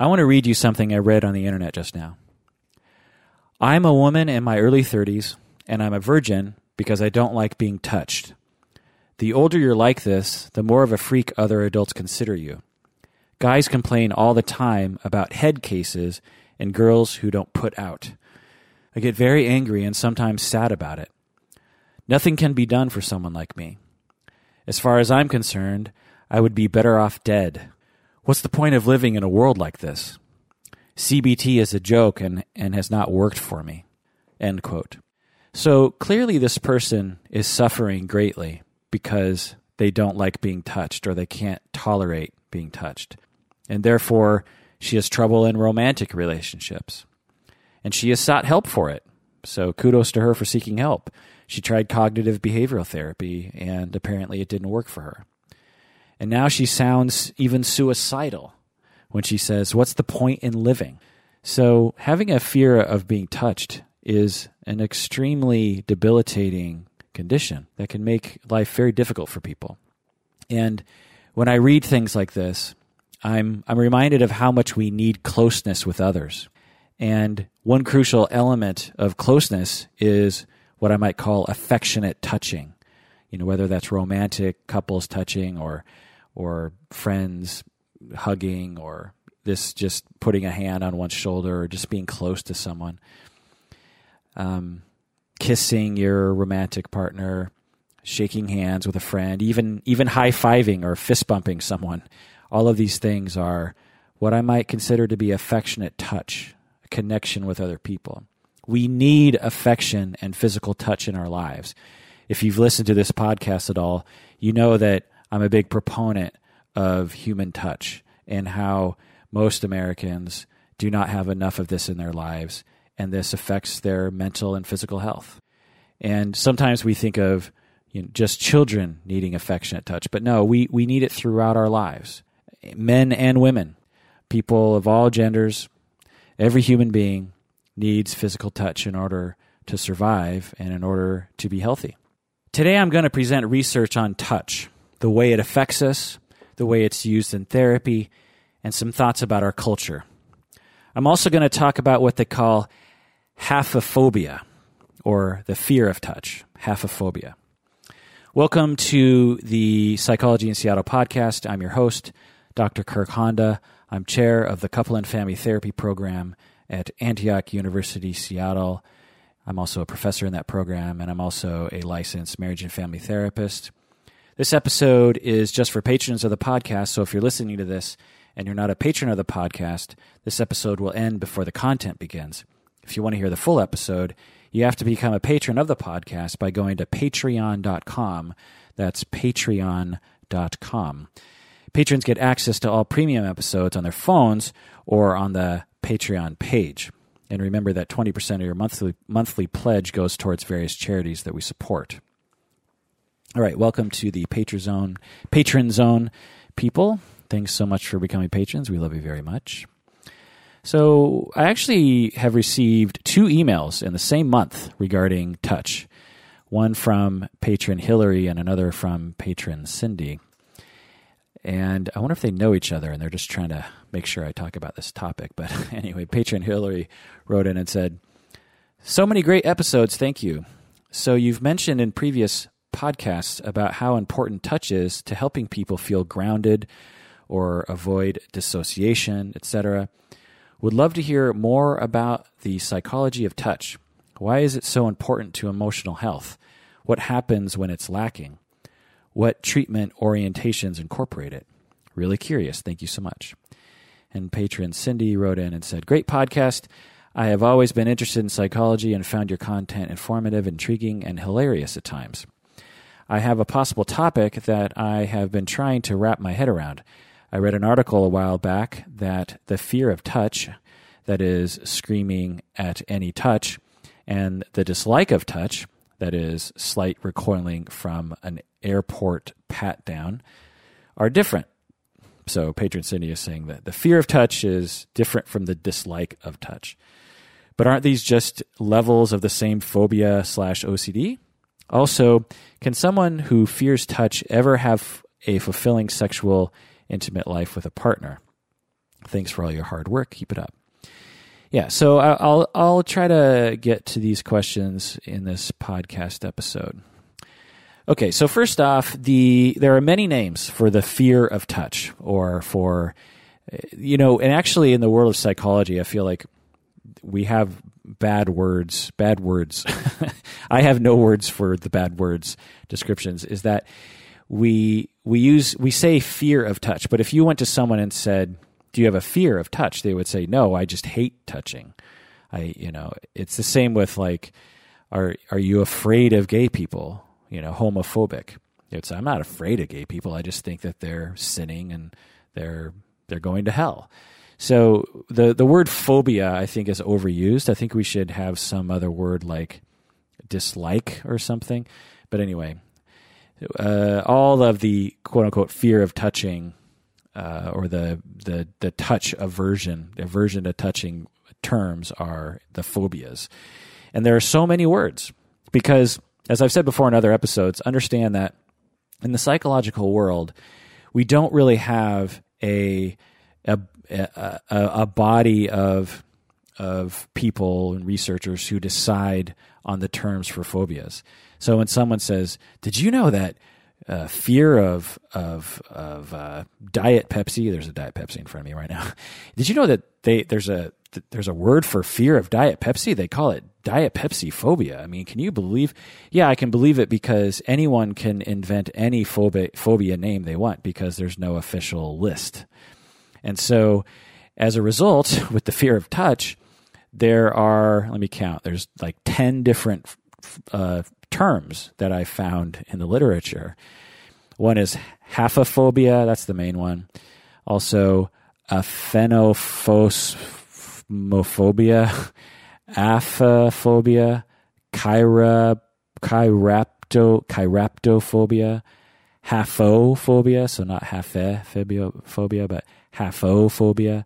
I want to read you something I read on the internet just now. I'm a woman in my early 30s, and I'm a virgin because I don't like being touched. The older you're like this, the more of a freak other adults consider you. Guys complain all the time about head cases and girls who don't put out. I get very angry and sometimes sad about it. Nothing can be done for someone like me. As far as I'm concerned, I would be better off dead. What's the point of living in a world like this? CBT is a joke and, and has not worked for me. End quote. So clearly, this person is suffering greatly because they don't like being touched or they can't tolerate being touched. And therefore, she has trouble in romantic relationships. And she has sought help for it. So kudos to her for seeking help. She tried cognitive behavioral therapy, and apparently it didn't work for her. And now she sounds even suicidal when she says, What's the point in living? So, having a fear of being touched is an extremely debilitating condition that can make life very difficult for people. And when I read things like this, I'm, I'm reminded of how much we need closeness with others. And one crucial element of closeness is what I might call affectionate touching. You know, whether that's romantic couples touching or or friends hugging or this just putting a hand on one's shoulder or just being close to someone. Um, kissing your romantic partner, shaking hands with a friend, even even high fiving or fist bumping someone. All of these things are what I might consider to be affectionate touch, a connection with other people. We need affection and physical touch in our lives. If you've listened to this podcast at all, you know that I'm a big proponent of human touch and how most Americans do not have enough of this in their lives, and this affects their mental and physical health. And sometimes we think of you know, just children needing affectionate touch, but no, we, we need it throughout our lives. Men and women, people of all genders, every human being needs physical touch in order to survive and in order to be healthy. Today, I'm going to present research on touch, the way it affects us, the way it's used in therapy, and some thoughts about our culture. I'm also going to talk about what they call haphophobia, or the fear of touch, haphophobia. Welcome to the Psychology in Seattle podcast. I'm your host, Dr. Kirk Honda. I'm chair of the Couple and Family Therapy Program at Antioch University, Seattle. I'm also a professor in that program, and I'm also a licensed marriage and family therapist. This episode is just for patrons of the podcast, so if you're listening to this and you're not a patron of the podcast, this episode will end before the content begins. If you want to hear the full episode, you have to become a patron of the podcast by going to patreon.com. That's patreon.com. Patrons get access to all premium episodes on their phones or on the Patreon page. And remember that 20% of your monthly monthly pledge goes towards various charities that we support. All right, welcome to the Patron Zone, Patron Zone people. Thanks so much for becoming patrons. We love you very much. So, I actually have received two emails in the same month regarding touch. One from patron Hillary and another from patron Cindy. And I wonder if they know each other and they're just trying to make sure I talk about this topic. But anyway, patron Hillary wrote in and said, So many great episodes. Thank you. So you've mentioned in previous podcasts about how important touch is to helping people feel grounded or avoid dissociation, etc. Would love to hear more about the psychology of touch. Why is it so important to emotional health? What happens when it's lacking? What treatment orientations incorporate it? Really curious. Thank you so much. And patron Cindy wrote in and said, Great podcast. I have always been interested in psychology and found your content informative, intriguing, and hilarious at times. I have a possible topic that I have been trying to wrap my head around. I read an article a while back that the fear of touch, that is, screaming at any touch, and the dislike of touch, that is, slight recoiling from an airport pat down, are different. So, Patron Cindy is saying that the fear of touch is different from the dislike of touch. But aren't these just levels of the same phobia slash OCD? Also, can someone who fears touch ever have a fulfilling sexual intimate life with a partner? Thanks for all your hard work. Keep it up. Yeah, so I'll I'll try to get to these questions in this podcast episode. Okay, so first off, the there are many names for the fear of touch, or for you know, and actually in the world of psychology, I feel like we have bad words, bad words. I have no words for the bad words descriptions. Is that we we use we say fear of touch, but if you went to someone and said, "Do you have a fear of touch?" they would say, "No, I just hate touching." I you know, it's the same with like, are are you afraid of gay people? you know, homophobic. It's I'm not afraid of gay people. I just think that they're sinning and they're they're going to hell. So the the word phobia I think is overused. I think we should have some other word like dislike or something. But anyway, uh, all of the quote unquote fear of touching uh, or the the the touch aversion, the aversion to touching terms are the phobias, and there are so many words because as I've said before in other episodes, understand that in the psychological world, we don't really have a a, a, body of of people and researchers who decide on the terms for phobias. So when someone says, "Did you know that uh, fear of of of uh, diet Pepsi?" There's a diet Pepsi in front of me right now. Did you know that they there's a there's a word for fear of diet Pepsi? They call it Diet Pepsi phobia. I mean, can you believe? Yeah, I can believe it because anyone can invent any phobia, phobia name they want because there's no official list. And so, as a result, with the fear of touch, there are, let me count, there's like 10 different uh, terms that I found in the literature. One is haphophobia, that's the main one. Also, aphenosphosmophobia. aphophobia, chira, chirapto, chiraptophobia, haphophobia, so not phobia, but haphophobia,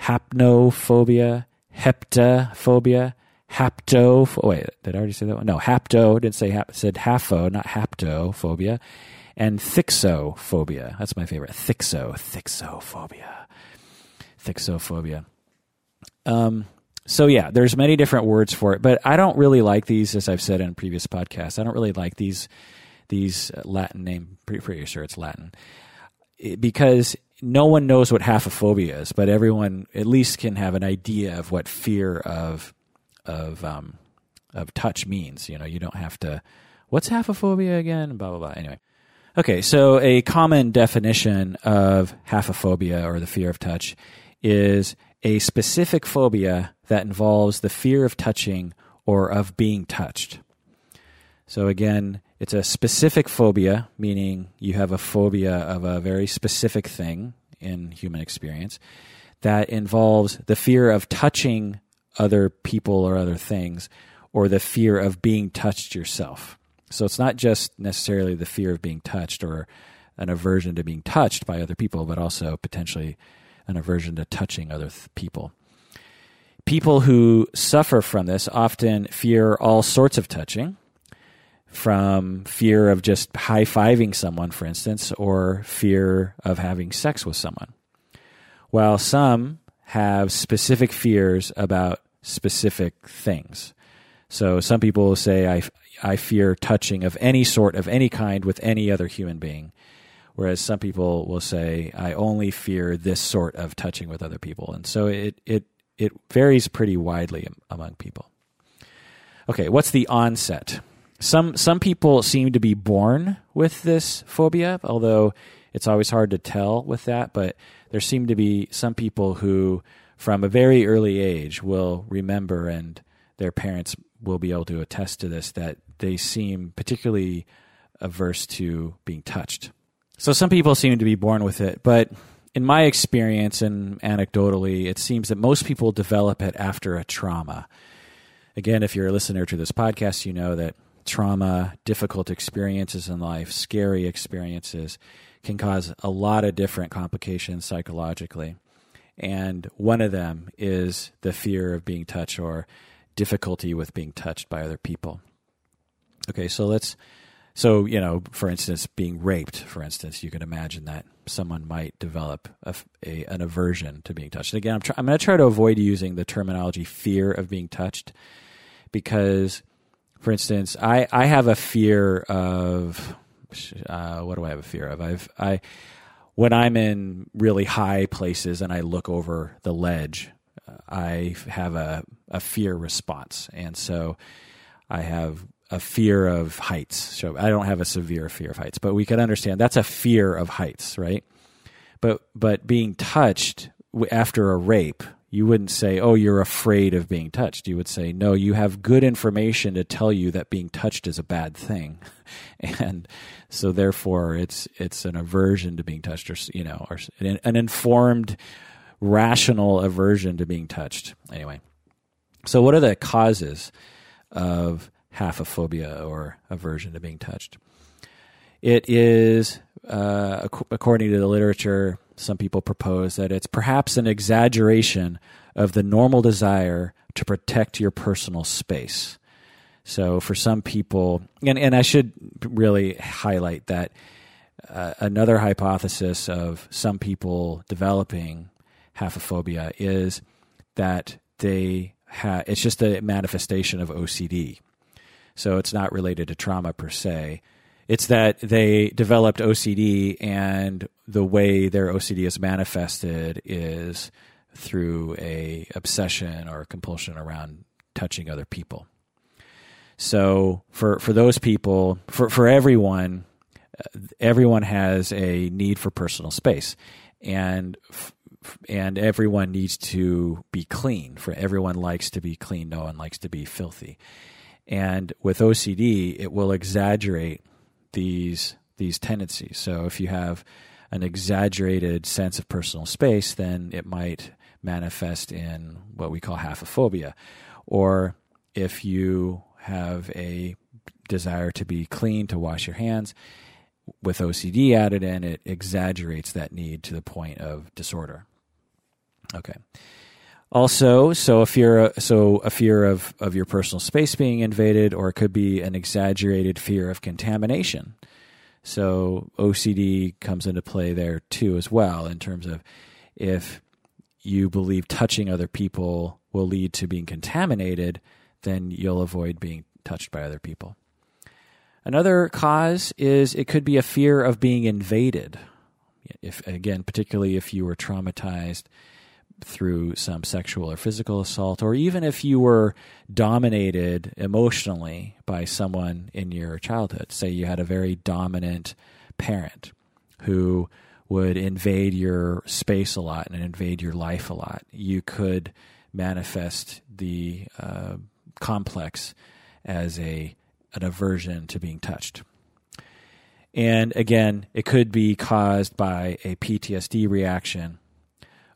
hapnophobia, heptaphobia, hapto. Oh, wait, did I already say that one? No, hapto. Didn't say hap. Said hapho, not haptophobia, and thixophobia. That's my favorite. Thixo, thixophobia, thixophobia. Um, so yeah, there's many different words for it, but I don't really like these, as I've said in previous podcasts. I don't really like these these Latin name. Pretty, pretty sure it's Latin because no one knows what haphophobia is, but everyone at least can have an idea of what fear of of um, of touch means. You know, you don't have to. What's haphophobia again? Blah blah blah. Anyway. Okay, so a common definition of haphophobia or the fear of touch is a specific phobia that involves the fear of touching or of being touched. So, again, it's a specific phobia, meaning you have a phobia of a very specific thing in human experience that involves the fear of touching other people or other things or the fear of being touched yourself. So, it's not just necessarily the fear of being touched or an aversion to being touched by other people, but also potentially an aversion to touching other th- people. People who suffer from this often fear all sorts of touching, from fear of just high fiving someone, for instance, or fear of having sex with someone. While some have specific fears about specific things. So some people will say, I, I fear touching of any sort, of any kind, with any other human being. Whereas some people will say, I only fear this sort of touching with other people. And so it, it, it varies pretty widely among people. Okay, what's the onset? Some, some people seem to be born with this phobia, although it's always hard to tell with that. But there seem to be some people who, from a very early age, will remember, and their parents will be able to attest to this, that they seem particularly averse to being touched. So some people seem to be born with it, but in my experience and anecdotally, it seems that most people develop it after a trauma. Again, if you're a listener to this podcast, you know that trauma, difficult experiences in life, scary experiences can cause a lot of different complications psychologically. And one of them is the fear of being touched or difficulty with being touched by other people. Okay, so let's so you know, for instance, being raped. For instance, you can imagine that someone might develop a, a, an aversion to being touched. And again, I'm, try, I'm going to try to avoid using the terminology fear of being touched because, for instance, I, I have a fear of uh, what do I have a fear of? I've I when I'm in really high places and I look over the ledge, uh, I have a, a fear response, and so I have a fear of heights. So I don't have a severe fear of heights, but we can understand that's a fear of heights, right? But but being touched after a rape, you wouldn't say, "Oh, you're afraid of being touched." You would say, "No, you have good information to tell you that being touched is a bad thing." and so therefore it's it's an aversion to being touched or you know, or an, informed rational aversion to being touched. Anyway. So what are the causes of haphophobia or aversion to being touched. It is, uh, according to the literature, some people propose that it's perhaps an exaggeration of the normal desire to protect your personal space. So, for some people, and, and I should really highlight that uh, another hypothesis of some people developing haphophobia is that they ha- it's just a manifestation of OCD. So it's not related to trauma per se. It's that they developed OCD, and the way their OCD is manifested is through a obsession or compulsion around touching other people. So for for those people, for for everyone, everyone has a need for personal space, and and everyone needs to be clean. For everyone likes to be clean. No one likes to be filthy. And with OCD, it will exaggerate these these tendencies. So if you have an exaggerated sense of personal space, then it might manifest in what we call haphophobia. Or if you have a desire to be clean, to wash your hands, with OCD added in, it exaggerates that need to the point of disorder. Okay. Also, so a fear, so a fear of, of your personal space being invaded, or it could be an exaggerated fear of contamination. So OCD comes into play there too, as well, in terms of if you believe touching other people will lead to being contaminated, then you'll avoid being touched by other people. Another cause is it could be a fear of being invaded. If again, particularly if you were traumatized through some sexual or physical assault, or even if you were dominated emotionally by someone in your childhood. Say you had a very dominant parent who would invade your space a lot and invade your life a lot. You could manifest the uh, complex as a an aversion to being touched. And again, it could be caused by a PTSD reaction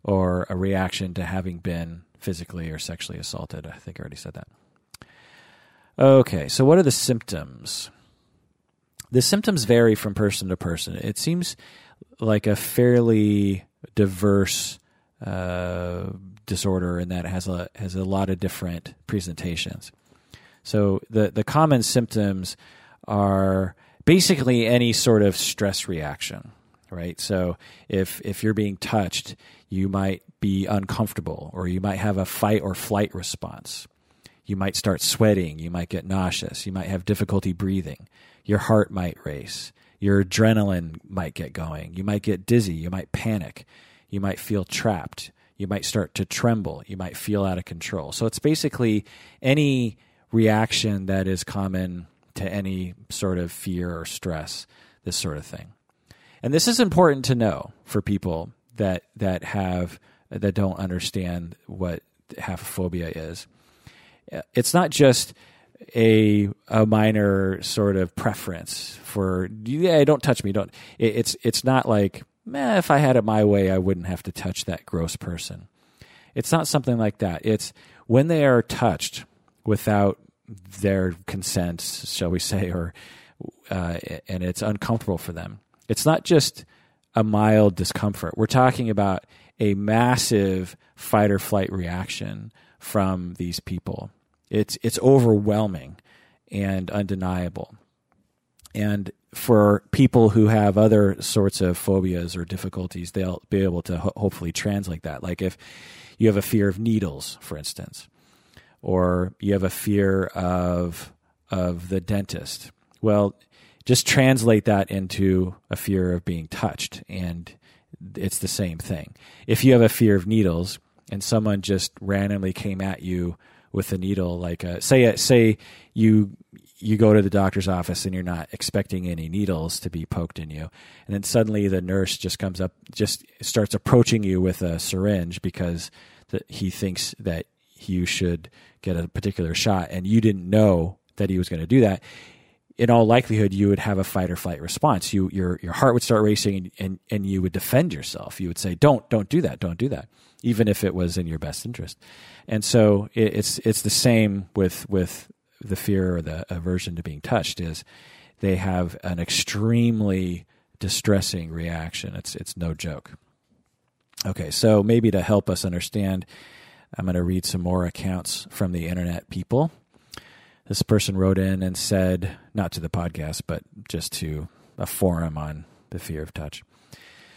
or a reaction to having been physically or sexually assaulted. I think I already said that. Okay, so what are the symptoms? The symptoms vary from person to person. It seems like a fairly diverse uh, disorder in that it has a has a lot of different presentations. So the the common symptoms are basically any sort of stress reaction, right? So if if you're being touched, you might be uncomfortable or you might have a fight or flight response. You might start sweating, you might get nauseous, you might have difficulty breathing. Your heart might race. Your adrenaline might get going. You might get dizzy, you might panic. You might feel trapped. You might start to tremble. You might feel out of control. So it's basically any reaction that is common to any sort of fear or stress, this sort of thing. And this is important to know for people that that have that don't understand what haphophobia is. It's not just a a minor sort of preference for yeah, don't touch me. Don't. It, it's it's not like eh, if I had it my way, I wouldn't have to touch that gross person. It's not something like that. It's when they are touched without their consent, shall we say, or uh, and it's uncomfortable for them. It's not just a mild discomfort. We're talking about a massive fight or flight reaction from these people. It's it's overwhelming and undeniable. And for people who have other sorts of phobias or difficulties, they'll be able to ho- hopefully translate that. Like if you have a fear of needles, for instance, or you have a fear of of the dentist. Well, just translate that into a fear of being touched, and it's the same thing. If you have a fear of needles, and someone just randomly came at you with a needle, like a, say say you you go to the doctor's office and you're not expecting any needles to be poked in you and then suddenly the nurse just comes up just starts approaching you with a syringe because the, he thinks that you should get a particular shot and you didn't know that he was going to do that in all likelihood you would have a fight or flight response you your your heart would start racing and, and and you would defend yourself you would say don't don't do that don't do that even if it was in your best interest and so it, it's it's the same with with the fear or the aversion to being touched is they have an extremely distressing reaction. It's it's no joke. Okay, so maybe to help us understand, I'm going to read some more accounts from the internet people. This person wrote in and said, not to the podcast, but just to a forum on the fear of touch.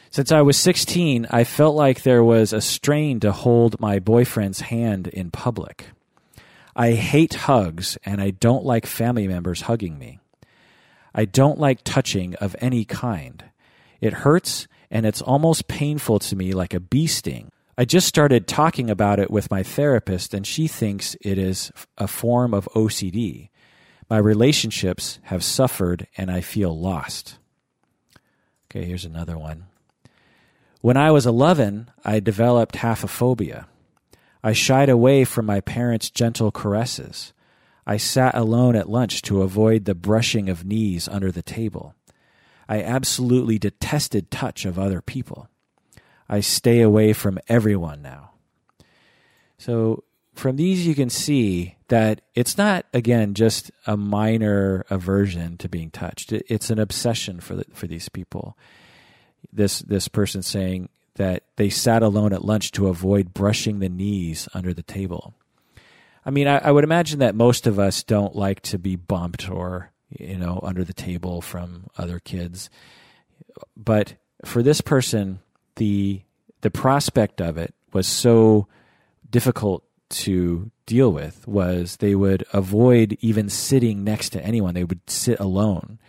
Since I was 16, I felt like there was a strain to hold my boyfriend's hand in public. I hate hugs and I don't like family members hugging me. I don't like touching of any kind. It hurts and it's almost painful to me like a bee sting. I just started talking about it with my therapist and she thinks it is a form of OCD. My relationships have suffered and I feel lost. Okay, here's another one. When I was 11, I developed haphophobia. I shied away from my parents' gentle caresses. I sat alone at lunch to avoid the brushing of knees under the table. I absolutely detested touch of other people. I stay away from everyone now. So, from these, you can see that it's not, again, just a minor aversion to being touched. It's an obsession for, the, for these people. This, this person saying, that they sat alone at lunch to avoid brushing the knees under the table. I mean, I, I, would imagine that most of us don't like to be bumped or, you know, under the table from other kids. But for this person, the the prospect of it was so difficult to deal with was they would avoid even sitting next to anyone. They would sit alone.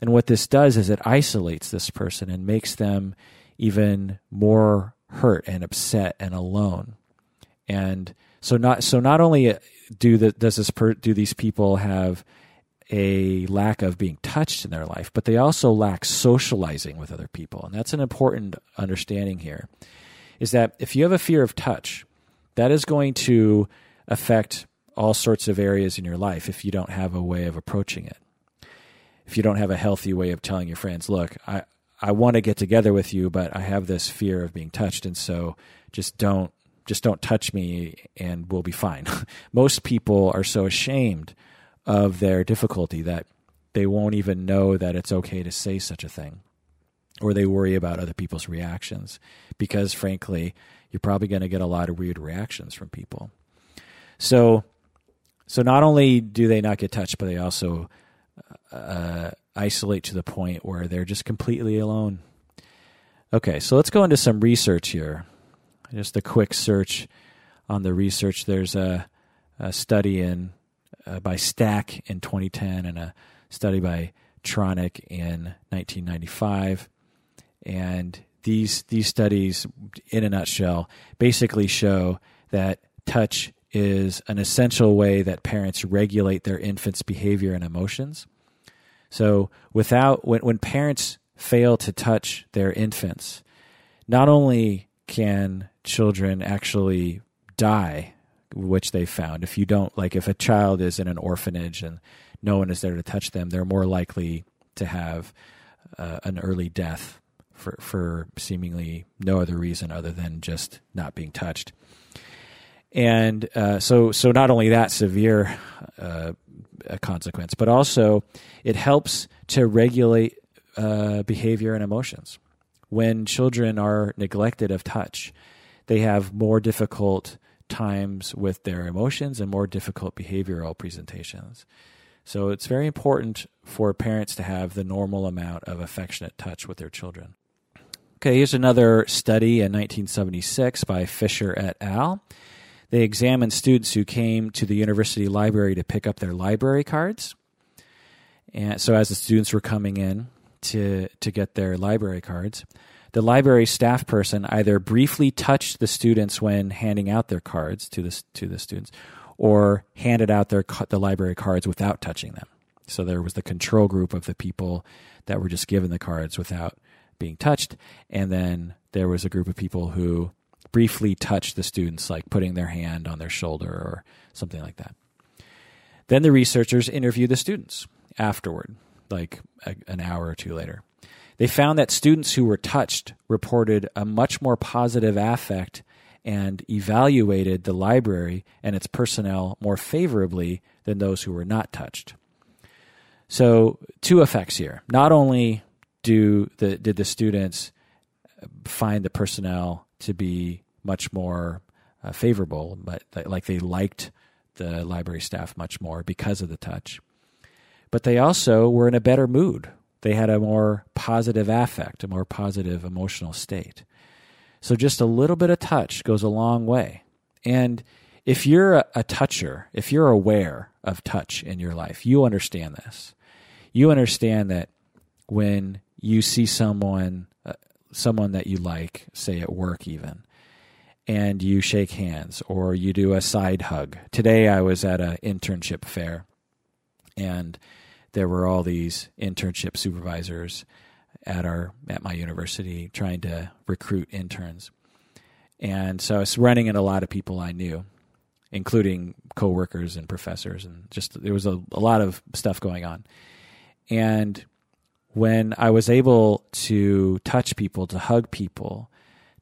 And what this does is it isolates this person and makes them even more hurt and upset and alone. And so not so not only do the, does this per, do these people have a lack of being touched in their life, but they also lack socializing with other people. And that's an important understanding here. Is that if you have a fear of touch, that is going to affect all sorts of areas in your life if you don't have a way of approaching it. If you don't have a healthy way of telling your friends, look, I, I want to get together with you, but I have this fear of being touched, and so just don't just don't touch me, and we'll be fine. Most people are so ashamed of their difficulty that they won't even know that it's okay to say such a thing, or they worry about other people's reactions because, frankly, you're probably going to get a lot of weird reactions from people. So, so not only do they not get touched, but they also uh, isolate to the point where they're just completely alone. Okay, so let's go into some research here. Just a quick search on the research. There's a, a study in uh, by Stack in 2010 and a study by Tronick in 1995, and these these studies, in a nutshell, basically show that touch is an essential way that parents regulate their infants' behavior and emotions. So without when when parents fail to touch their infants, not only can children actually die, which they found. If you don't like if a child is in an orphanage and no one is there to touch them, they're more likely to have uh, an early death for for seemingly no other reason other than just not being touched. And uh, so so not only that severe uh, a consequence, but also it helps to regulate uh, behavior and emotions. When children are neglected of touch, they have more difficult times with their emotions and more difficult behavioral presentations. So it's very important for parents to have the normal amount of affectionate touch with their children. Okay, here's another study in 1976 by Fisher et al. They examined students who came to the university library to pick up their library cards. And so as the students were coming in to to get their library cards, the library staff person either briefly touched the students when handing out their cards to the to the students or handed out their the library cards without touching them. So there was the control group of the people that were just given the cards without being touched, and then there was a group of people who briefly touched the students, like putting their hand on their shoulder or something like that. Then the researchers interviewed the students afterward, like a, an hour or two later. They found that students who were touched reported a much more positive affect and evaluated the library and its personnel more favorably than those who were not touched. So, two effects here. Not only do the did the students find the personnel to be much more uh, favorable, but like they liked the library staff much more because of the touch. But they also were in a better mood. They had a more positive affect, a more positive emotional state. So just a little bit of touch goes a long way. And if you're a, a toucher, if you're aware of touch in your life, you understand this. You understand that when you see someone, uh, someone that you like, say at work even, and you shake hands or you do a side hug. Today I was at an internship fair and there were all these internship supervisors at our at my university trying to recruit interns. And so I was running into a lot of people I knew, including coworkers and professors, and just there was a, a lot of stuff going on. And when I was able to touch people, to hug people,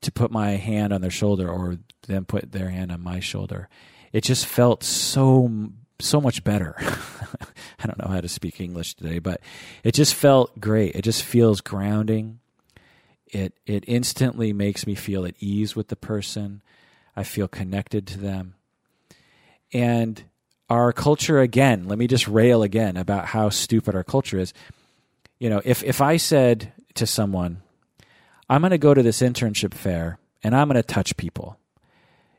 to put my hand on their shoulder or them put their hand on my shoulder, it just felt so so much better. I don't know how to speak English today, but it just felt great. It just feels grounding. It it instantly makes me feel at ease with the person. I feel connected to them. And our culture again, let me just rail again about how stupid our culture is. You know, if if I said to someone, I'm going to go to this internship fair and I'm going to touch people.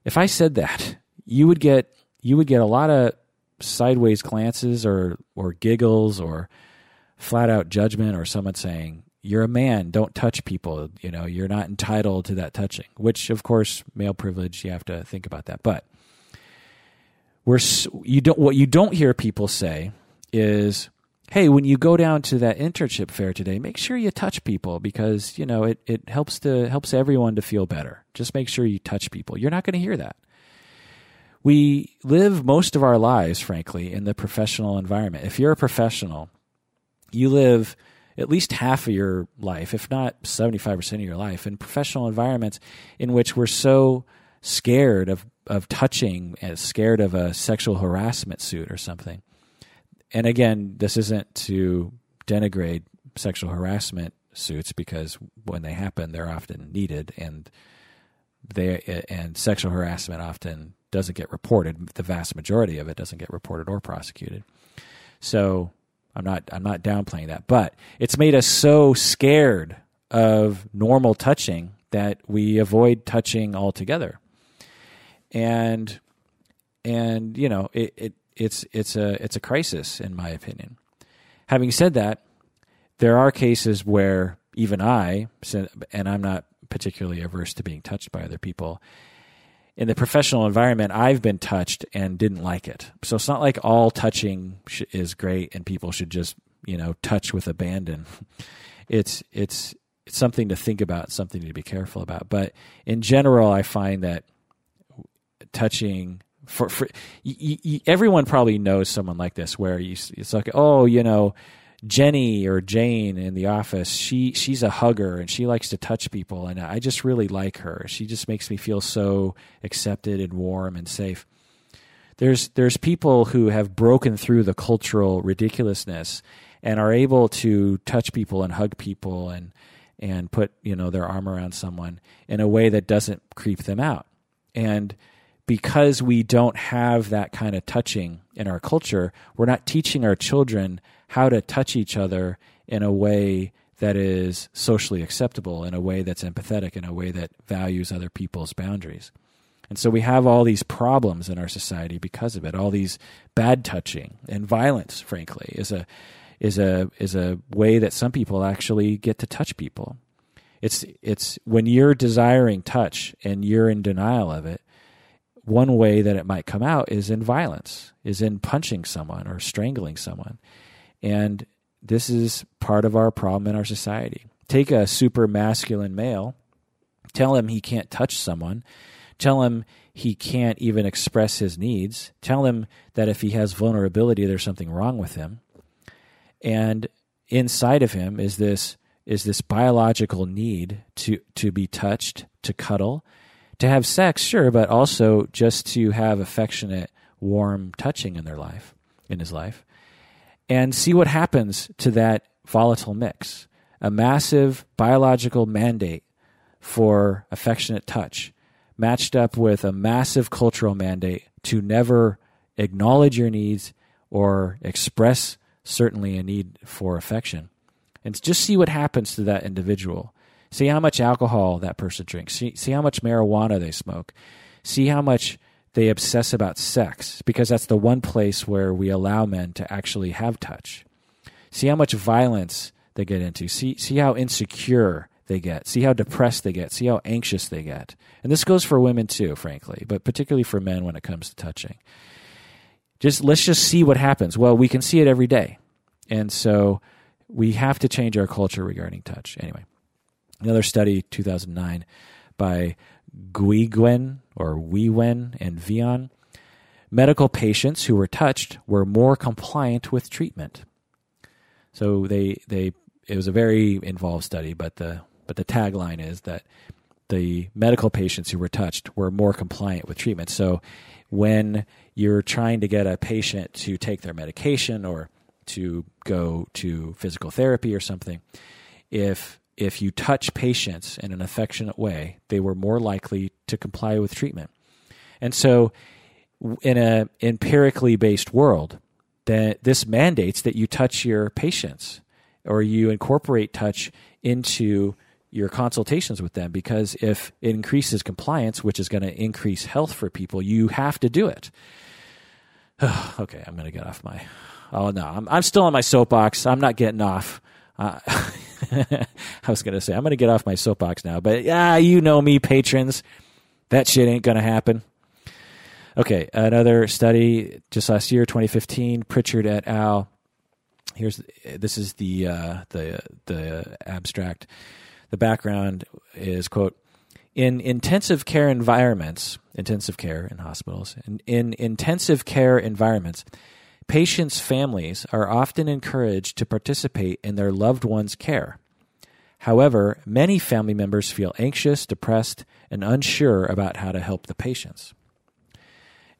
If I said that, you would get you would get a lot of sideways glances or or giggles or flat out judgment or someone saying you're a man don't touch people you know you're not entitled to that touching which of course male privilege you have to think about that. But we're you don't what you don't hear people say is hey when you go down to that internship fair today make sure you touch people because you know it, it helps to helps everyone to feel better. Just make sure you touch people. You're not going to hear that we live most of our lives, frankly, in the professional environment. If you're a professional, you live at least half of your life, if not 75% of your life, in professional environments in which we're so scared of, of touching, and scared of a sexual harassment suit or something. And again, this isn't to denigrate sexual harassment suits because when they happen, they're often needed and they eh, and sexual harassment often doesn't get reported. The vast majority of it doesn't get reported or prosecuted. So I'm not I'm not downplaying that, but it's made us so scared of normal touching that we avoid touching altogether. And and you know it, it it's it's a it's a crisis in my opinion. Having said that, there are cases where even I and I'm not particularly averse to being touched by other people in the professional environment, I've been touched and didn't like it. So it's not like all touching sh- is great and people should just you know touch with abandon. It's it's it's something to think about, something to be careful about. But in general, I find that touching for, for y- y- everyone probably knows someone like this where you, it's like oh you know Jenny or Jane in the office, she she's a hugger and she likes to touch people and I just really like her. She just makes me feel so accepted and warm and safe. There's there's people who have broken through the cultural ridiculousness and are able to touch people and hug people and and put, you know, their arm around someone in a way that doesn't creep them out. And because we don't have that kind of touching in our culture, we're not teaching our children how to touch each other in a way that is socially acceptable, in a way that's empathetic, in a way that values other people's boundaries. And so we have all these problems in our society because of it. All these bad touching and violence, frankly, is a is a is a way that some people actually get to touch people. It's it's when you're desiring touch and you're in denial of it. One way that it might come out is in violence, is in punching someone or strangling someone, and this is part of our problem in our society. Take a super masculine male, tell him he can't touch someone, tell him he can't even express his needs, tell him that if he has vulnerability, there's something wrong with him. And inside of him is this is this biological need to to be touched, to cuddle, to have sex, sure, but also just to have affectionate, warm touching in their life, in his life. And see what happens to that volatile mix. A massive biological mandate for affectionate touch matched up with a massive cultural mandate to never acknowledge your needs or express certainly a need for affection and just see what happens to that individual. See how much alcohol that person drinks. See, see how much marijuana they smoke. See how much they obsess about sex, because that's the one place where we allow men to actually have touch. See how much violence they get into. See, see how insecure they get. See how depressed they get. See how anxious they get. And this goes for women too, frankly, but particularly for men when it comes to touching. Just let's just see what happens. Well, we can see it every day. And so we have to change our culture regarding touch. Anyway, another study, 2009, by Guiguen or Weewen and Vion. Medical patients who were touched were more compliant with treatment. So they they it was a very involved study, but the but the tagline is that the medical patients who were touched were more compliant with treatment. So when you're trying to get a patient to take their medication or to go to physical therapy or something, if if you touch patients in an affectionate way, they were more likely to comply with treatment. And so, in a empirically based world, that this mandates that you touch your patients or you incorporate touch into your consultations with them because if it increases compliance, which is going to increase health for people, you have to do it. okay, I'm going to get off my Oh no, I'm, I'm still on my soapbox. I'm not getting off. Uh, I was going to say I'm going to get off my soapbox now, but yeah, you know me, patrons. That shit ain't going to happen. Okay, another study just last year, 2015, Pritchard et al. Here's this is the uh, the the abstract. The background is quote in intensive care environments, intensive care in hospitals, in, in intensive care environments Patients' families are often encouraged to participate in their loved one's care. However, many family members feel anxious, depressed, and unsure about how to help the patients.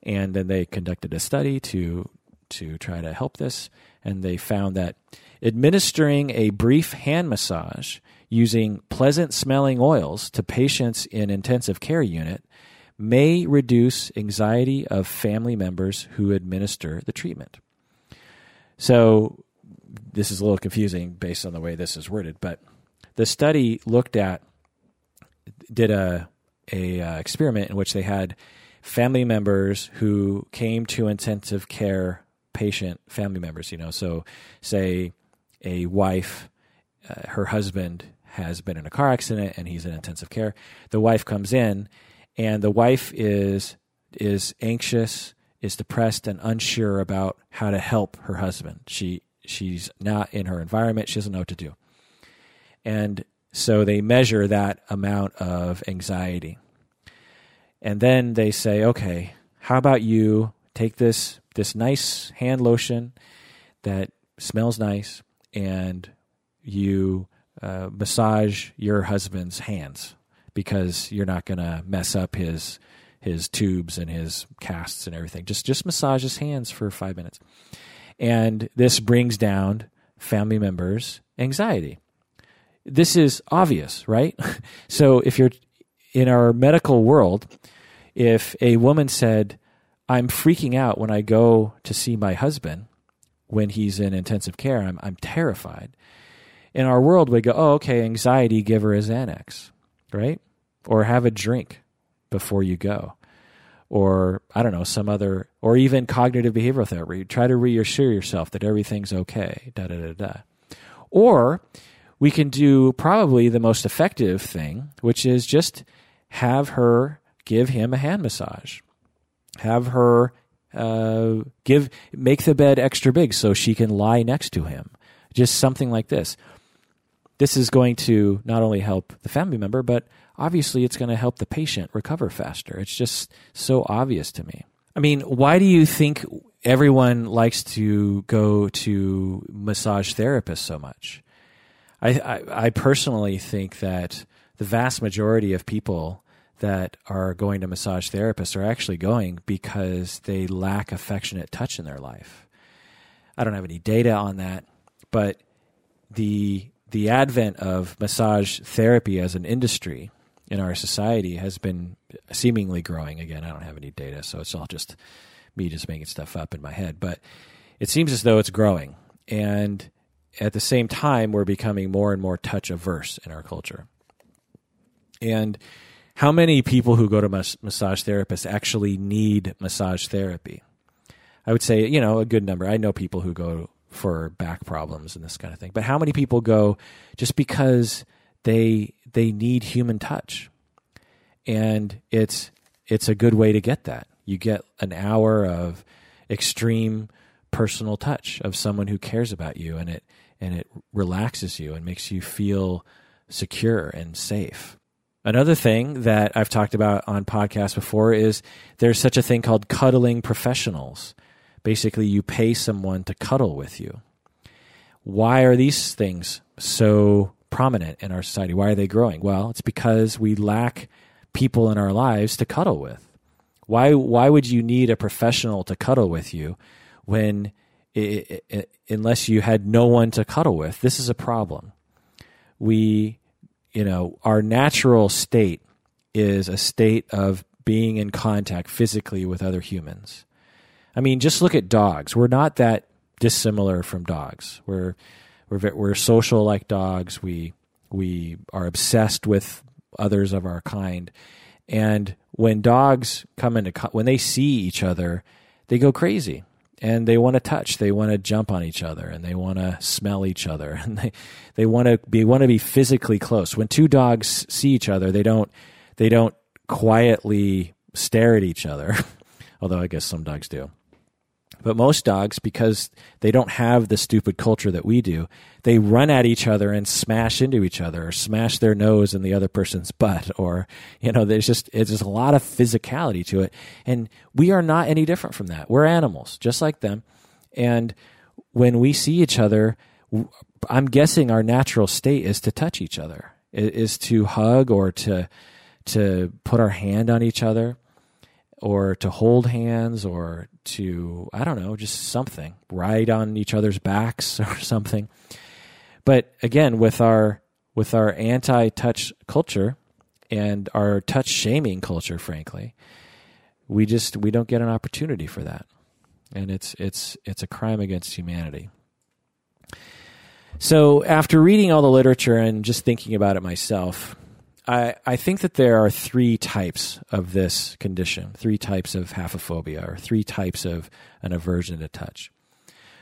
And then they conducted a study to, to try to help this, and they found that administering a brief hand massage using pleasant smelling oils to patients in intensive care unit may reduce anxiety of family members who administer the treatment. So, this is a little confusing based on the way this is worded, but the study looked at did a a uh, experiment in which they had family members who came to intensive care patient family members. You know, so say a wife, uh, her husband has been in a car accident and he's in intensive care. The wife comes in and the wife is is anxious, is depressed, and unsure about how to help her husband. She she's not in her environment. She doesn't know what to do, and so they measure that amount of anxiety, and then they say, okay, how about you take this this nice hand lotion that smells nice, and you uh, massage your husband's hands because you're not going to mess up his his tubes and his casts and everything. Just just massage his hands for five minutes, and this brings down family members' anxiety. This is obvious, right? so if you're in our medical world, if a woman said, I'm freaking out when I go to see my husband when he's in intensive care, I'm, I'm terrified. In our world, we go, oh, okay, anxiety, give her a Xanax, right? Or have a drink before you go. Or, I don't know, some other, or even cognitive behavioral therapy. Try to reassure yourself that everything's okay, da da da da. Or we can do probably the most effective thing, which is just have her give him a hand massage. Have her uh, give make the bed extra big so she can lie next to him. Just something like this. This is going to not only help the family member, but obviously it's going to help the patient recover faster. It's just so obvious to me. I mean, why do you think everyone likes to go to massage therapists so much? I, I, personally think that the vast majority of people that are going to massage therapists are actually going because they lack affectionate touch in their life. I don't have any data on that, but the the advent of massage therapy as an industry in our society has been seemingly growing again. I don't have any data, so it's all just me just making stuff up in my head, but it seems as though it's growing. And at the same time, we're becoming more and more touch averse in our culture. And how many people who go to mas- massage therapists actually need massage therapy? I would say, you know, a good number. I know people who go for back problems and this kind of thing. But how many people go just because they they need human touch? And it's it's a good way to get that. You get an hour of extreme personal touch of someone who cares about you and it and it relaxes you and makes you feel secure and safe. Another thing that I've talked about on podcasts before is there's such a thing called cuddling professionals. Basically, you pay someone to cuddle with you. Why are these things so prominent in our society? Why are they growing? Well, it's because we lack people in our lives to cuddle with. Why, why would you need a professional to cuddle with you when, it, it, unless you had no one to cuddle with? This is a problem. We you know, our natural state is a state of being in contact physically with other humans. I mean, just look at dogs. We're not that dissimilar from dogs. We're we're we're social like dogs. We we are obsessed with others of our kind. And when dogs come into when they see each other, they go crazy and they want to touch they want to jump on each other and they want to smell each other and they they want to be want to be physically close. When two dogs see each other they don't they don't quietly stare at each other although i guess some dogs do but most dogs, because they don't have the stupid culture that we do, they run at each other and smash into each other or smash their nose in the other person's butt or, you know, there's just, it's just a lot of physicality to it. And we are not any different from that. We're animals, just like them. And when we see each other, I'm guessing our natural state is to touch each other, is to hug or to, to put our hand on each other or to hold hands or to I don't know, just something, ride on each other's backs or something. But again, with our with our anti-touch culture and our touch shaming culture, frankly, we just we don't get an opportunity for that, and it's it's it's a crime against humanity. So after reading all the literature and just thinking about it myself, I, I think that there are three types of this condition, three types of haphephobia, or three types of an aversion to touch.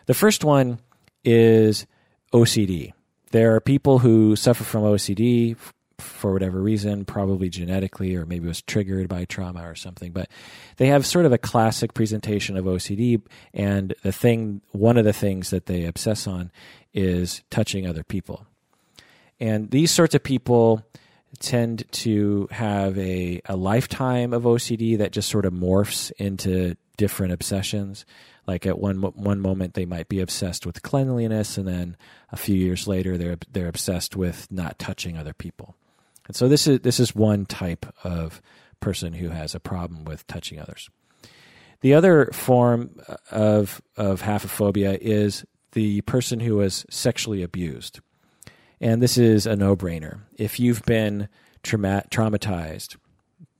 The first one is OCD. There are people who suffer from OCD for whatever reason, probably genetically, or maybe it was triggered by trauma or something. But they have sort of a classic presentation of OCD, and the thing, one of the things that they obsess on is touching other people. And these sorts of people tend to have a, a lifetime of OCD that just sort of morphs into different obsessions. Like at one one moment they might be obsessed with cleanliness, and then a few years later they're they're obsessed with not touching other people. And so this is this is one type of person who has a problem with touching others. The other form uh, of of haphephobia is the person who was sexually abused. And this is a no brainer. If you've been trauma- traumatized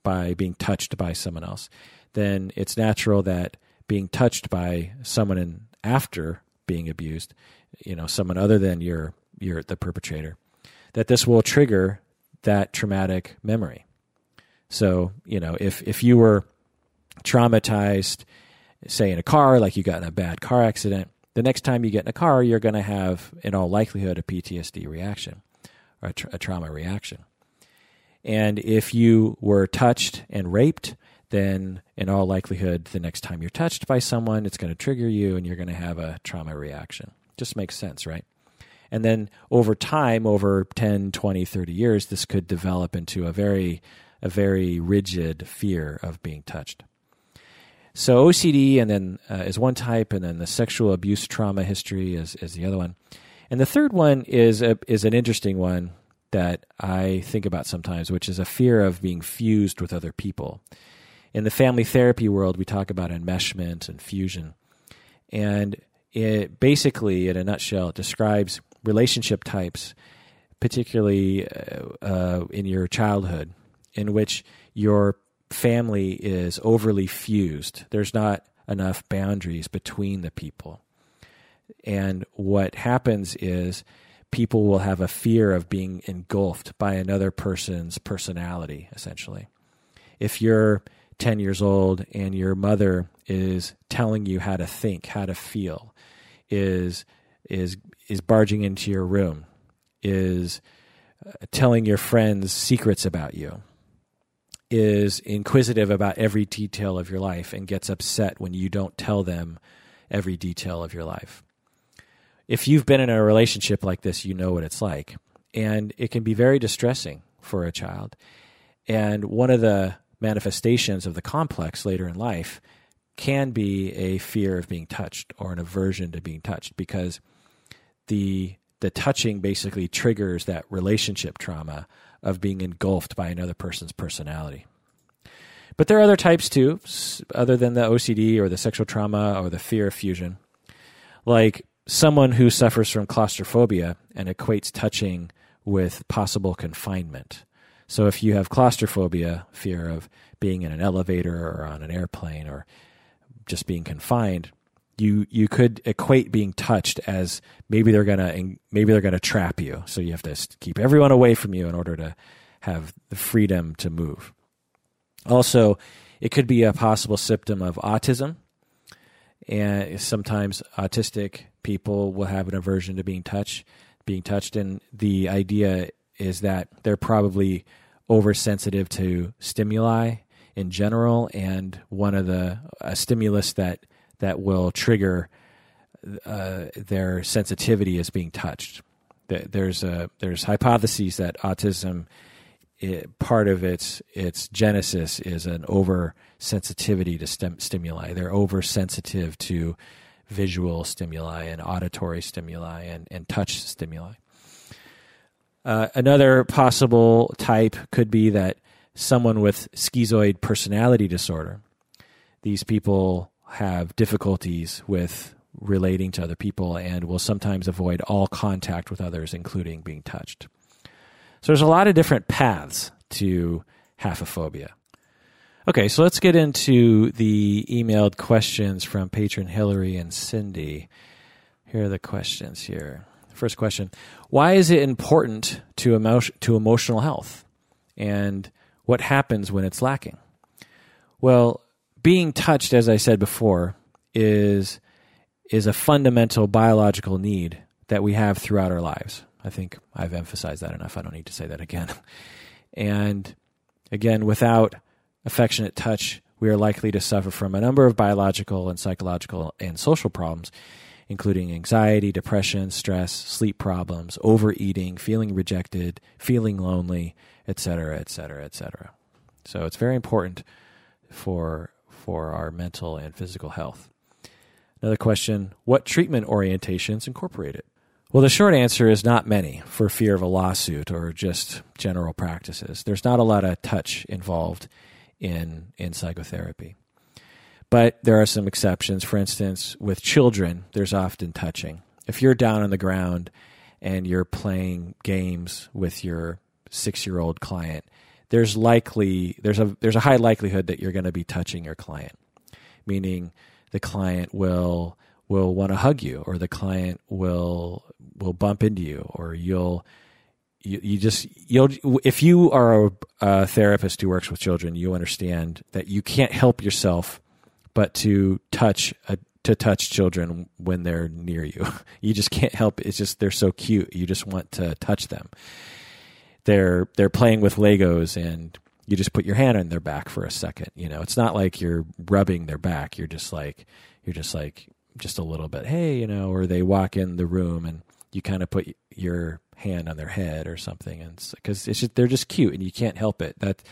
by being touched by someone else, then it's natural that being touched by someone in, after being abused, you know, someone other than your your the perpetrator, that this will trigger that traumatic memory. So, you know, if if you were traumatized, say in a car, like you got in a bad car accident, the next time you get in a car, you're going to have, in all likelihood, a PTSD reaction or a, tra- a trauma reaction. And if you were touched and raped, then in all likelihood, the next time you're touched by someone, it's going to trigger you and you're going to have a trauma reaction. Just makes sense, right? And then over time, over 10, 20, 30 years, this could develop into a very, a very rigid fear of being touched. So OCD and then uh, is one type, and then the sexual abuse trauma history is, is the other one. And the third one is a, is an interesting one that I think about sometimes, which is a fear of being fused with other people. In the family therapy world, we talk about enmeshment and fusion. And it basically, in a nutshell, describes relationship types, particularly uh, uh, in your childhood, in which your family is overly fused. There's not enough boundaries between the people. And what happens is people will have a fear of being engulfed by another person's personality, essentially. If you're 10 years old and your mother is telling you how to think, how to feel, is is is barging into your room, is uh, telling your friends secrets about you, is inquisitive about every detail of your life and gets upset when you don't tell them every detail of your life if you've been in a relationship like this, you know what it's like. And it can be very distressing for a child. And one of the manifestations of the complex later in life can be a fear of being touched or an aversion to being touched because the the touching basically triggers that relationship trauma of being engulfed by another person's personality. But there are other types too, other than the OCD or the sexual trauma or the fear of fusion. Like someone who suffers from claustrophobia and equates touching with possible confinement. So if you have claustrophobia, fear of being in an elevator or on an airplane or just being confined, you you could equate being touched as maybe they're gonna maybe they're gonna trap you. So you have to keep everyone away from you in order to have the freedom to move. Also, it could be a possible symptom of autism, and sometimes autistic people will have an aversion to being touched being touched and the idea is that they're probably oversensitive to stimuli in general and one of the a stimulus that that will trigger uh, their sensitivity as being touched there's a there's hypotheses that autism it, part of its its genesis is an oversensitivity to stem, stimuli. They're oversensitive to visual stimuli and auditory stimuli and, and touch stimuli. Uh, another possible type could be that someone with schizoid personality disorder. These people have difficulties with relating to other people and will sometimes avoid all contact with others, including being touched. So there's a lot of different paths to haphephobia. Okay, so let's get into the emailed questions from patron Hillary and Cindy. Here are the questions here. First question Why is it important to, emo- to emotional health? And what happens when it's lacking? Well, being touched, as I said before, is, is a fundamental biological need that we have throughout our lives. I think I've emphasized that enough. I don't need to say that again. And again, without affectionate touch, we are likely to suffer from a number of biological and psychological and social problems, including anxiety, depression, stress, sleep problems, overeating, feeling rejected, feeling lonely, etc., etc., etc. So it's very important for for our mental and physical health. Another question, what treatment orientations incorporate it? Well, the short answer is not many for fear of a lawsuit or just general practices. There's not a lot of touch involved in, in psychotherapy. But there are some exceptions. For instance, with children, there's often touching. If you're down on the ground and you're playing games with your six year old client, there's likely there's a there's a high likelihood that you're going to be touching your client, meaning the client will will want to hug you, or the client will will bump into you, or you'll you, you just you'll if you are a, a therapist who works with children, you understand that you can't help yourself but to touch a, to touch children when they're near you. You just can't help it. It's just they're so cute. You just want to touch them. They're they're playing with Legos and you just put your hand on their back for a second. You know, it's not like you're rubbing their back. You're just like you're just like just a little bit, hey, you know, or they walk in the room and you kind of put your hand on their head or something, and because it's, just, they're just cute and you can't help it. That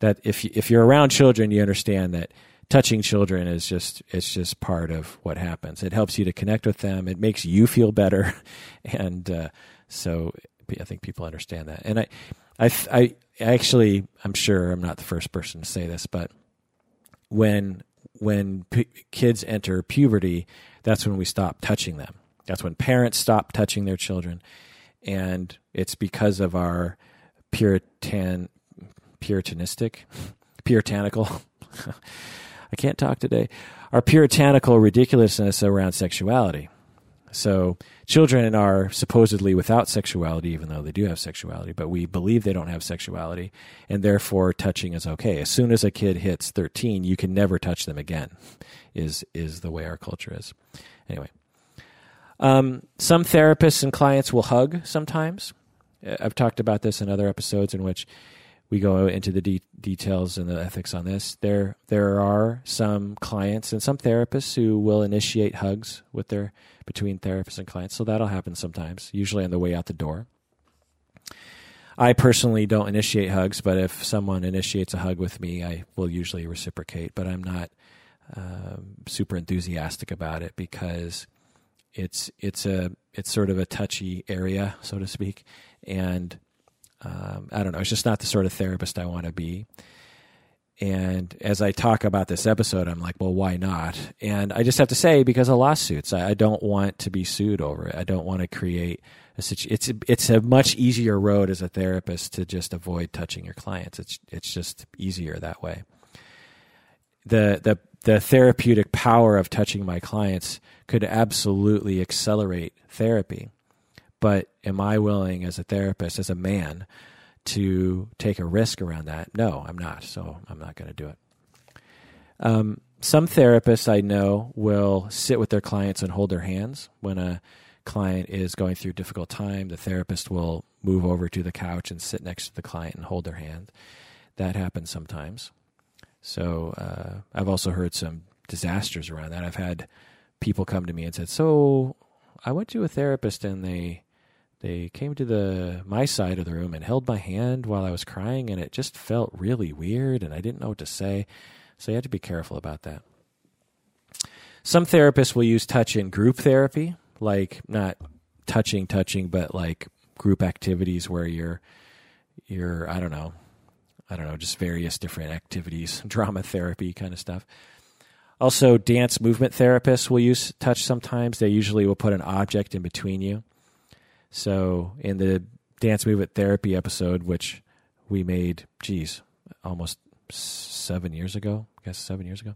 that if if you're around children, you understand that touching children is just it's just part of what happens. It helps you to connect with them. It makes you feel better, and uh, so I think people understand that. And I, I, I actually I'm sure I'm not the first person to say this, but when when p- kids enter puberty, that's when we stop touching them. That's when parents stop touching their children, and it's because of our puritan puritanistic puritanical I can't talk today, our puritanical ridiculousness around sexuality. So children are supposedly without sexuality, even though they do have sexuality, but we believe they don't have sexuality, and therefore touching is okay. As soon as a kid hits 13, you can never touch them again, is, is the way our culture is. Anyway, um, some therapists and clients will hug sometimes. I've talked about this in other episodes in which we go into the de- details and the ethics on this. There, there are some clients and some therapists who will initiate hugs with their between therapists and clients. So that'll happen sometimes, usually on the way out the door. I personally don't initiate hugs, but if someone initiates a hug with me, I will usually reciprocate. But I'm not um, super enthusiastic about it because it's it's a it's sort of a touchy area, so to speak, and um, I don't know. It's just not the sort of therapist I want to be. And as I talk about this episode, I'm like, well, why not? And I just have to say, because of lawsuits, I, I don't want to be sued over it. I don't want to create a situation. It's it's a much easier road as a therapist to just avoid touching your clients. It's it's just easier that way. The the the therapeutic power of touching my clients could absolutely accelerate therapy. But am I willing as a therapist, as a man, to take a risk around that? No, I'm not. So I'm not going to do it. Um, some therapists I know will sit with their clients and hold their hands when a client is going through a difficult time. The therapist will move over to the couch and sit next to the client and hold their hand. That happens sometimes. So uh, I've also heard some disasters around that. I've had people come to me and said, "So I went to a therapist and they they came to the my side of the room and held my hand while I was crying, and it just felt really weird, and I didn't know what to say. So you have to be careful about that. Some therapists will use touch in group therapy, like not touching, touching, but like group activities where you're you're I don't know, I don't know, just various different activities, drama therapy kind of stuff. Also, dance movement therapists will use touch sometimes. They usually will put an object in between you so in the dance movement therapy episode, which we made, geez, almost seven years ago, I guess seven years ago,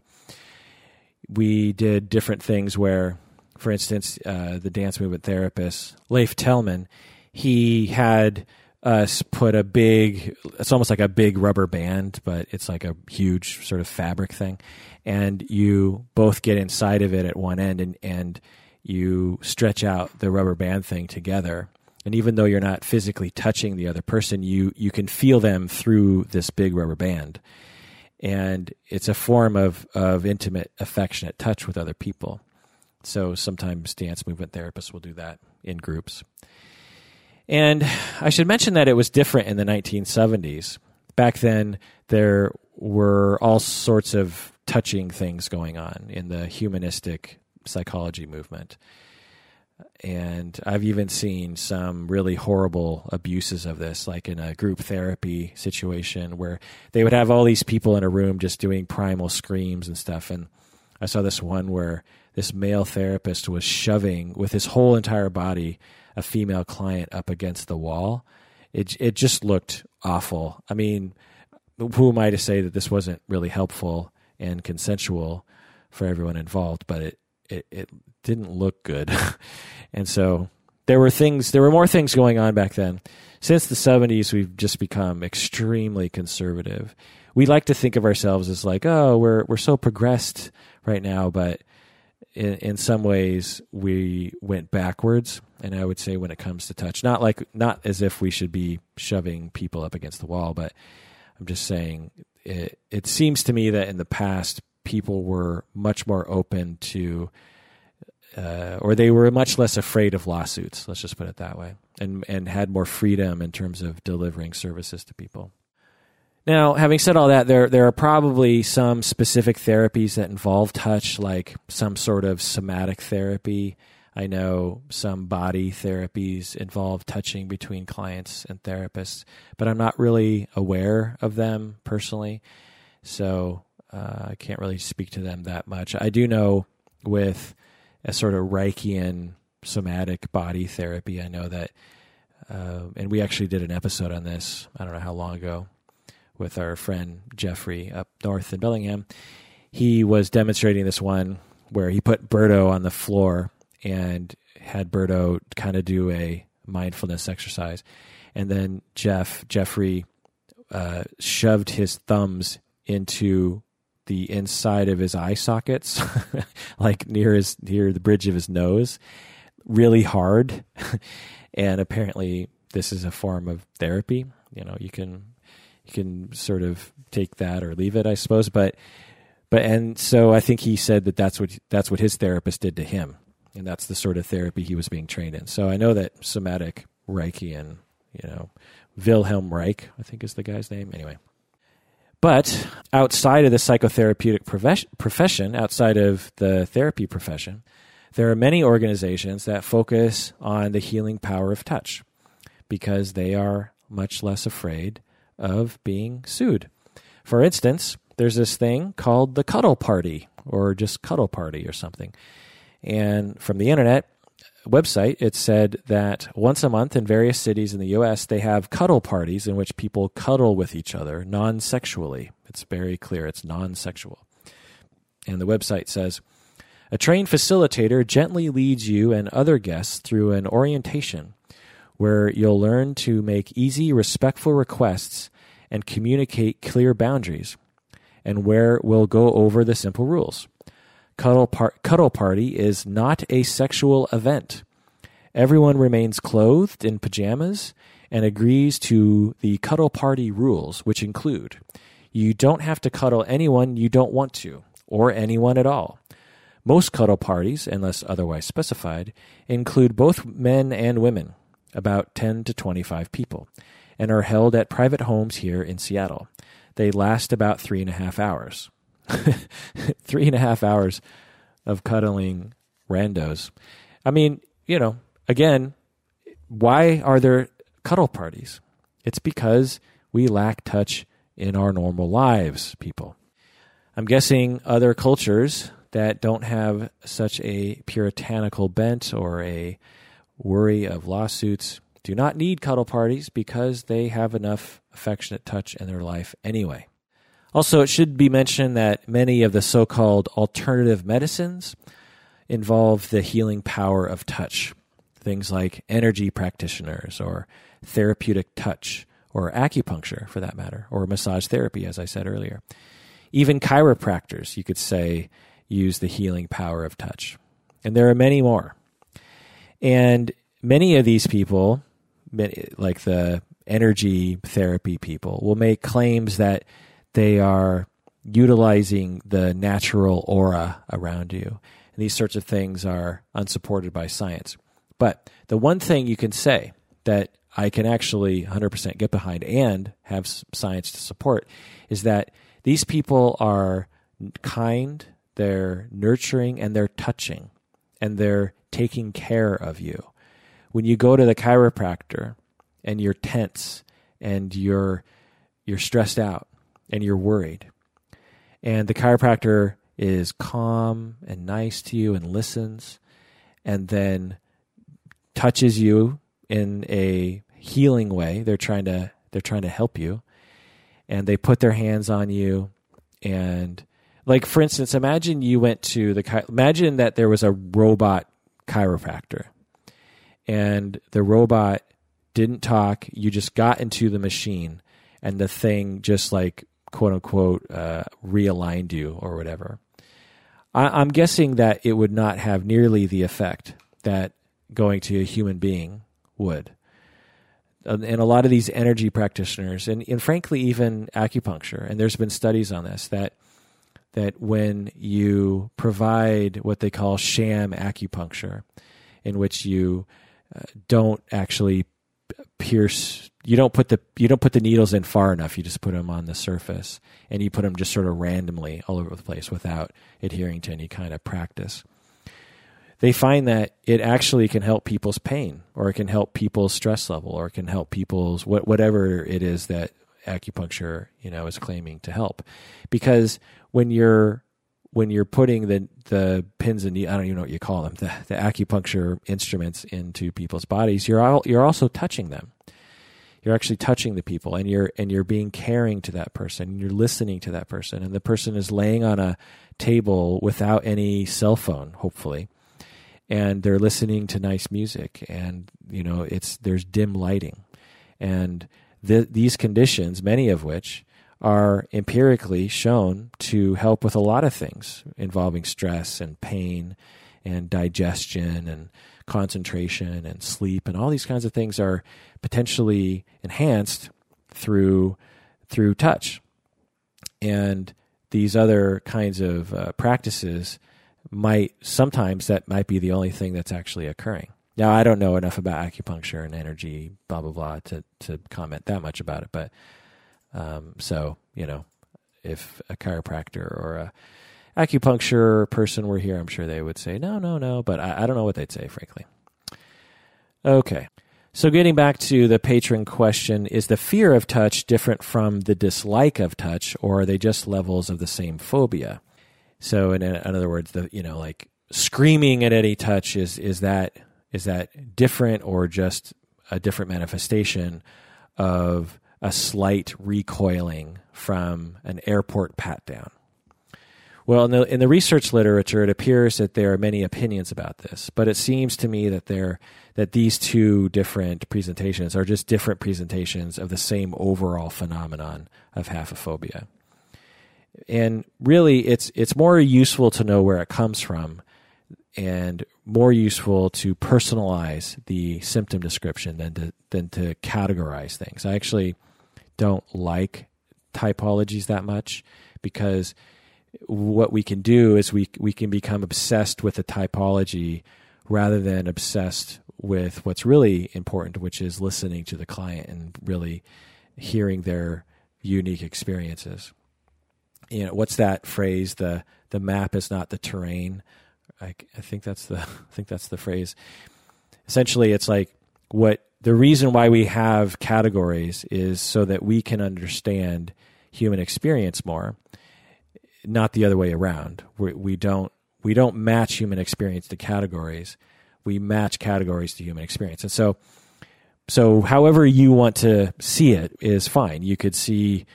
we did different things where, for instance, uh, the dance movement therapist, Leif Tellman, he had us put a big it's almost like a big rubber band but it's like a huge sort of fabric thing. And you both get inside of it at one end and and you stretch out the rubber band thing together. And even though you're not physically touching the other person you you can feel them through this big rubber band. And it's a form of of intimate affectionate touch with other people. So sometimes dance movement therapists will do that in groups. And i should mention that it was different in the 1970s back then there were all sorts of touching things going on in the humanistic psychology movement. And I've even seen some really horrible abuses of this, like in a group therapy situation where they would have all these people in a room just doing primal screams and stuff. And I saw this one where this male therapist was shoving with his whole entire body a female client up against the wall. It it just looked awful. I mean, who am I to say that this wasn't really helpful and consensual for everyone involved? But it it, it didn't look good, and so there were things. There were more things going on back then. Since the '70s, we've just become extremely conservative. We like to think of ourselves as like, oh, we're we're so progressed right now, but in, in some ways we went backwards and i would say when it comes to touch not like not as if we should be shoving people up against the wall but i'm just saying it, it seems to me that in the past people were much more open to uh, or they were much less afraid of lawsuits let's just put it that way and and had more freedom in terms of delivering services to people now, having said all that, there there are probably some specific therapies that involve touch, like some sort of somatic therapy. I know some body therapies involve touching between clients and therapists, but I'm not really aware of them personally, so uh, I can't really speak to them that much. I do know with a sort of Reichian somatic body therapy, I know that, uh, and we actually did an episode on this. I don't know how long ago with our friend Jeffrey up north in Bellingham. He was demonstrating this one where he put Berto on the floor and had Berto kind of do a mindfulness exercise. And then Jeff, Jeffrey, uh, shoved his thumbs into the inside of his eye sockets, like near his near the bridge of his nose, really hard. and apparently, this is a form of therapy. You know, you can you can sort of take that or leave it, I suppose. But but and so I think he said that that's what that's what his therapist did to him, and that's the sort of therapy he was being trained in. So I know that somatic Reiki and you know Wilhelm Reich, I think is the guy's name. Anyway. But outside of the psychotherapeutic profession, outside of the therapy profession, there are many organizations that focus on the healing power of touch because they are much less afraid of being sued. For instance, there's this thing called the Cuddle Party or just Cuddle Party or something. And from the internet website, it said that once a month in various cities in the US, they have cuddle parties in which people cuddle with each other non sexually. It's very clear, it's non sexual. And the website says, a trained facilitator gently leads you and other guests through an orientation where you'll learn to make easy, respectful requests and communicate clear boundaries, and where we'll go over the simple rules. Cuddle, par- cuddle Party is not a sexual event. Everyone remains clothed in pajamas and agrees to the Cuddle Party rules, which include you don't have to cuddle anyone you don't want to, or anyone at all. Most cuddle parties, unless otherwise specified, include both men and women about 10 to 25 people, and are held at private homes here in Seattle. They last about three and a half hours. three and a half hours of cuddling randos. I mean, you know, again, why are there cuddle parties? It's because we lack touch in our normal lives, people. I'm guessing other cultures that don't have such a puritanical bent or a worry of lawsuits, do not need cuddle parties because they have enough affectionate touch in their life anyway. Also, it should be mentioned that many of the so called alternative medicines involve the healing power of touch. Things like energy practitioners or therapeutic touch or acupuncture for that matter, or massage therapy, as I said earlier. Even chiropractors, you could say, use the healing power of touch. And there are many more. And many of these people, like the energy therapy people, will make claims that they are utilizing the natural aura around you. And these sorts of things are unsupported by science. But the one thing you can say that I can actually 100% get behind and have science to support is that these people are kind, they're nurturing, and they're touching, and they're taking care of you. When you go to the chiropractor and you're tense and you're you're stressed out and you're worried, and the chiropractor is calm and nice to you and listens, and then touches you in a healing way. They're trying to they're trying to help you, and they put their hands on you and like for instance imagine you went to the imagine that there was a robot chiropractor and the robot didn't talk. You just got into the machine and the thing just like quote unquote uh, realigned you or whatever. I, am guessing that it would not have nearly the effect that going to a human being would. And a lot of these energy practitioners and, and frankly even acupuncture and there's been studies on this that that when you provide what they call sham acupuncture in which you uh, don't actually pierce you don't put the you don't put the needles in far enough. You just put them on the surface and you put them just sort of randomly all over the place without adhering to any kind of practice. They find that it actually can help people's pain or it can help people's stress level or it can help people's what, whatever it is that acupuncture you know is claiming to help. Because when you're when you're putting the the pins and the, I don't even know what you call them the, the acupuncture instruments into people's bodies you're all, you're also touching them you're actually touching the people and you're and you're being caring to that person and you're listening to that person. And the person is laying on a table without any cell phone hopefully and they're listening to nice music. And you know it's there's dim lighting. And th- these conditions many of which are empirically shown to help with a lot of things involving stress and pain and digestion and concentration and sleep and all these kinds of things are potentially enhanced through through touch and these other kinds of uh, practices might sometimes that might be the only thing that's actually occurring. Now I don't know enough about acupuncture and energy, blah blah blah, to to comment that much about it. But um, so you know, if a chiropractor or a acupuncture person were here, I'm sure they would say no, no, no. But I, I don't know what they'd say, frankly. Okay. So, getting back to the patron question, is the fear of touch different from the dislike of touch, or are they just levels of the same phobia? So in, in other words, the you know like screaming at any touch is is that is that different or just a different manifestation of a slight recoiling from an airport pat down? Well, in the, in the research literature, it appears that there are many opinions about this, but it seems to me that there that these two different presentations are just different presentations of the same overall phenomenon of haphephobia and really it's it's more useful to know where it comes from and more useful to personalize the symptom description than to than to categorize things. I actually don't like typologies that much because what we can do is we we can become obsessed with a typology rather than obsessed with what's really important, which is listening to the client and really hearing their unique experiences. You know what's that phrase? The the map is not the terrain. I, I think that's the I think that's the phrase. Essentially it's like what the reason why we have categories is so that we can understand human experience more not the other way around we, we don't we don't match human experience to categories we match categories to human experience and so so however you want to see it is fine you could see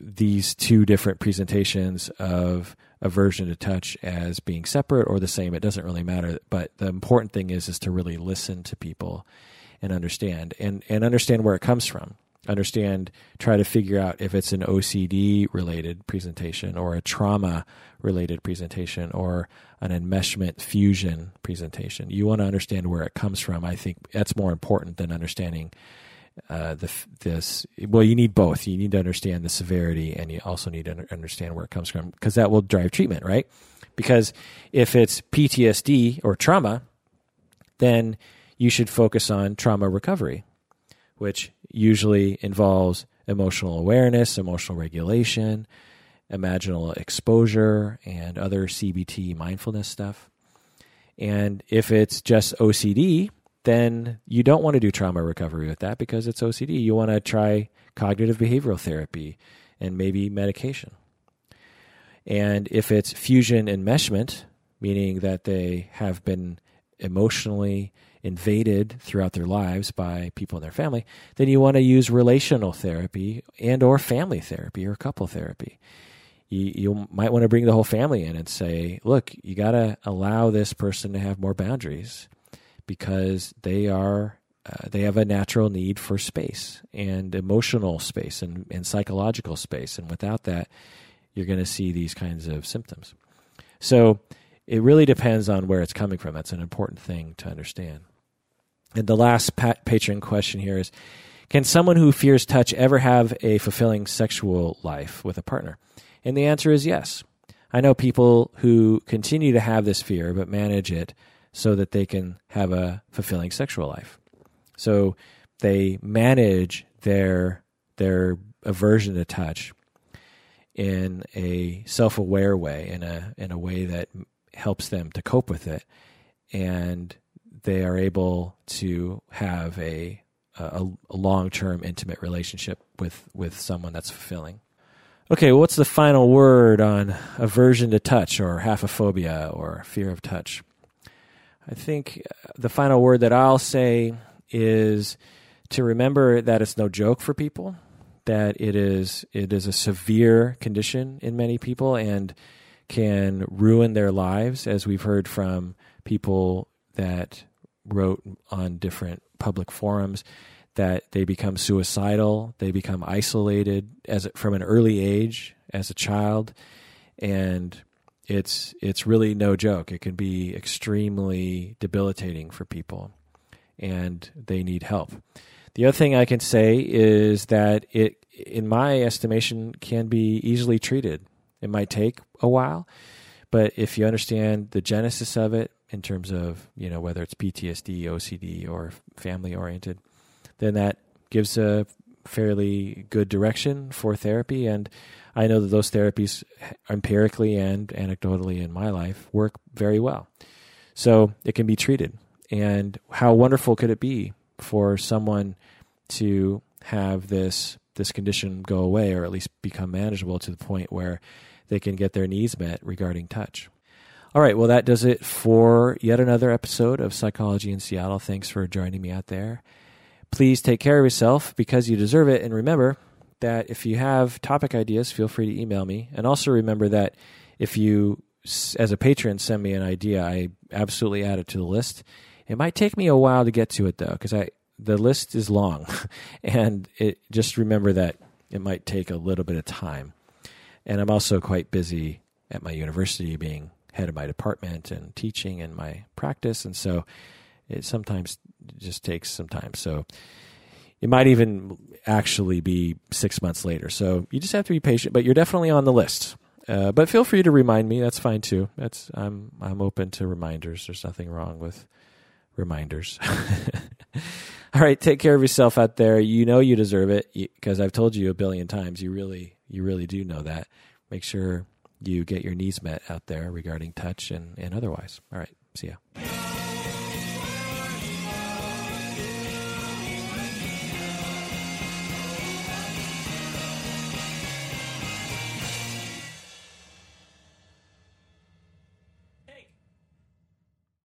these two different presentations of aversion to touch as being separate or the same. It doesn't really matter. But the important thing is is to really listen to people and understand and, and understand where it comes from. Understand, try to figure out if it's an OCD related presentation or a trauma related presentation or an enmeshment fusion presentation. You want to understand where it comes from. I think that's more important than understanding uh, the this well you need both you need to understand the severity and you also need to understand where it comes from because that will drive treatment right because if it's PTSD or trauma then you should focus on trauma recovery which usually involves emotional awareness emotional regulation imaginal exposure and other CBT mindfulness stuff and if it's just OCD then you don't want to do trauma recovery with that because it's OCD. You want to try cognitive behavioral therapy and maybe medication. And if it's fusion enmeshment, meaning that they have been emotionally invaded throughout their lives by people in their family, then you want to use relational therapy and or family therapy or couple therapy. You, you might want to bring the whole family in and say, look, you got to allow this person to have more boundaries because they are uh, they have a natural need for space and emotional space and, and psychological space. And without that, you're going to see these kinds of symptoms. So it really depends on where it's coming from. That's an important thing to understand. And the last pat- patron question here is Can someone who fears touch ever have a fulfilling sexual life with a partner? And the answer is yes. I know people who continue to have this fear but manage it so that they can have a fulfilling sexual life. So they manage their their aversion to touch in a self-aware way, in a in a way that helps them to cope with it, and they are able to have a a, a long-term intimate relationship with with someone that's fulfilling. Okay, what's the final word on aversion to touch or haphephobia or fear of touch? I think uh, the final word that I'll say is to remember that it's no joke for people, that it is it is a severe condition in many people and can ruin their lives, as we've heard from people that wrote on different public forums that they become suicidal, they become isolated as from an early age as a child, and it's it's really no joke. It can be extremely debilitating for people and they need help. The other thing I can say is that it, in my estimation, can be easily treated. It might take a while, but if you understand the genesis of it in terms of you know whether it's PTSD, OCD, or family oriented, then that gives a fairly good direction for therapy. And I know that those therapies, empirically and anecdotally in my life, work very well. So it can be treated. And how wonderful could it be for someone to have this this condition go away or at least become manageable to the point where they can get their needs met regarding touch. All right, well that does it for yet another episode of Psychology in Seattle. Thanks for joining me out there. Please take care of yourself because you deserve it and remember that if you have topic ideas, feel free to email me. And also remember that if you as a patron send me an idea, I absolutely add it to the list it might take me a while to get to it though, because I the list is long, and it just remember that it might take a little bit of time. And I'm also quite busy at my university, being head of my department and teaching and my practice, and so it sometimes just takes some time. So it might even actually be six months later. So you just have to be patient, but you're definitely on the list. Uh, but feel free to remind me. That's fine too. That's I'm I'm open to reminders. There's nothing wrong with reminders. All right, take care of yourself out there. You know you deserve it because I've told you a billion times. You really, you really do know that. Make sure you get your needs met out there regarding touch and, and otherwise. All right, see ya.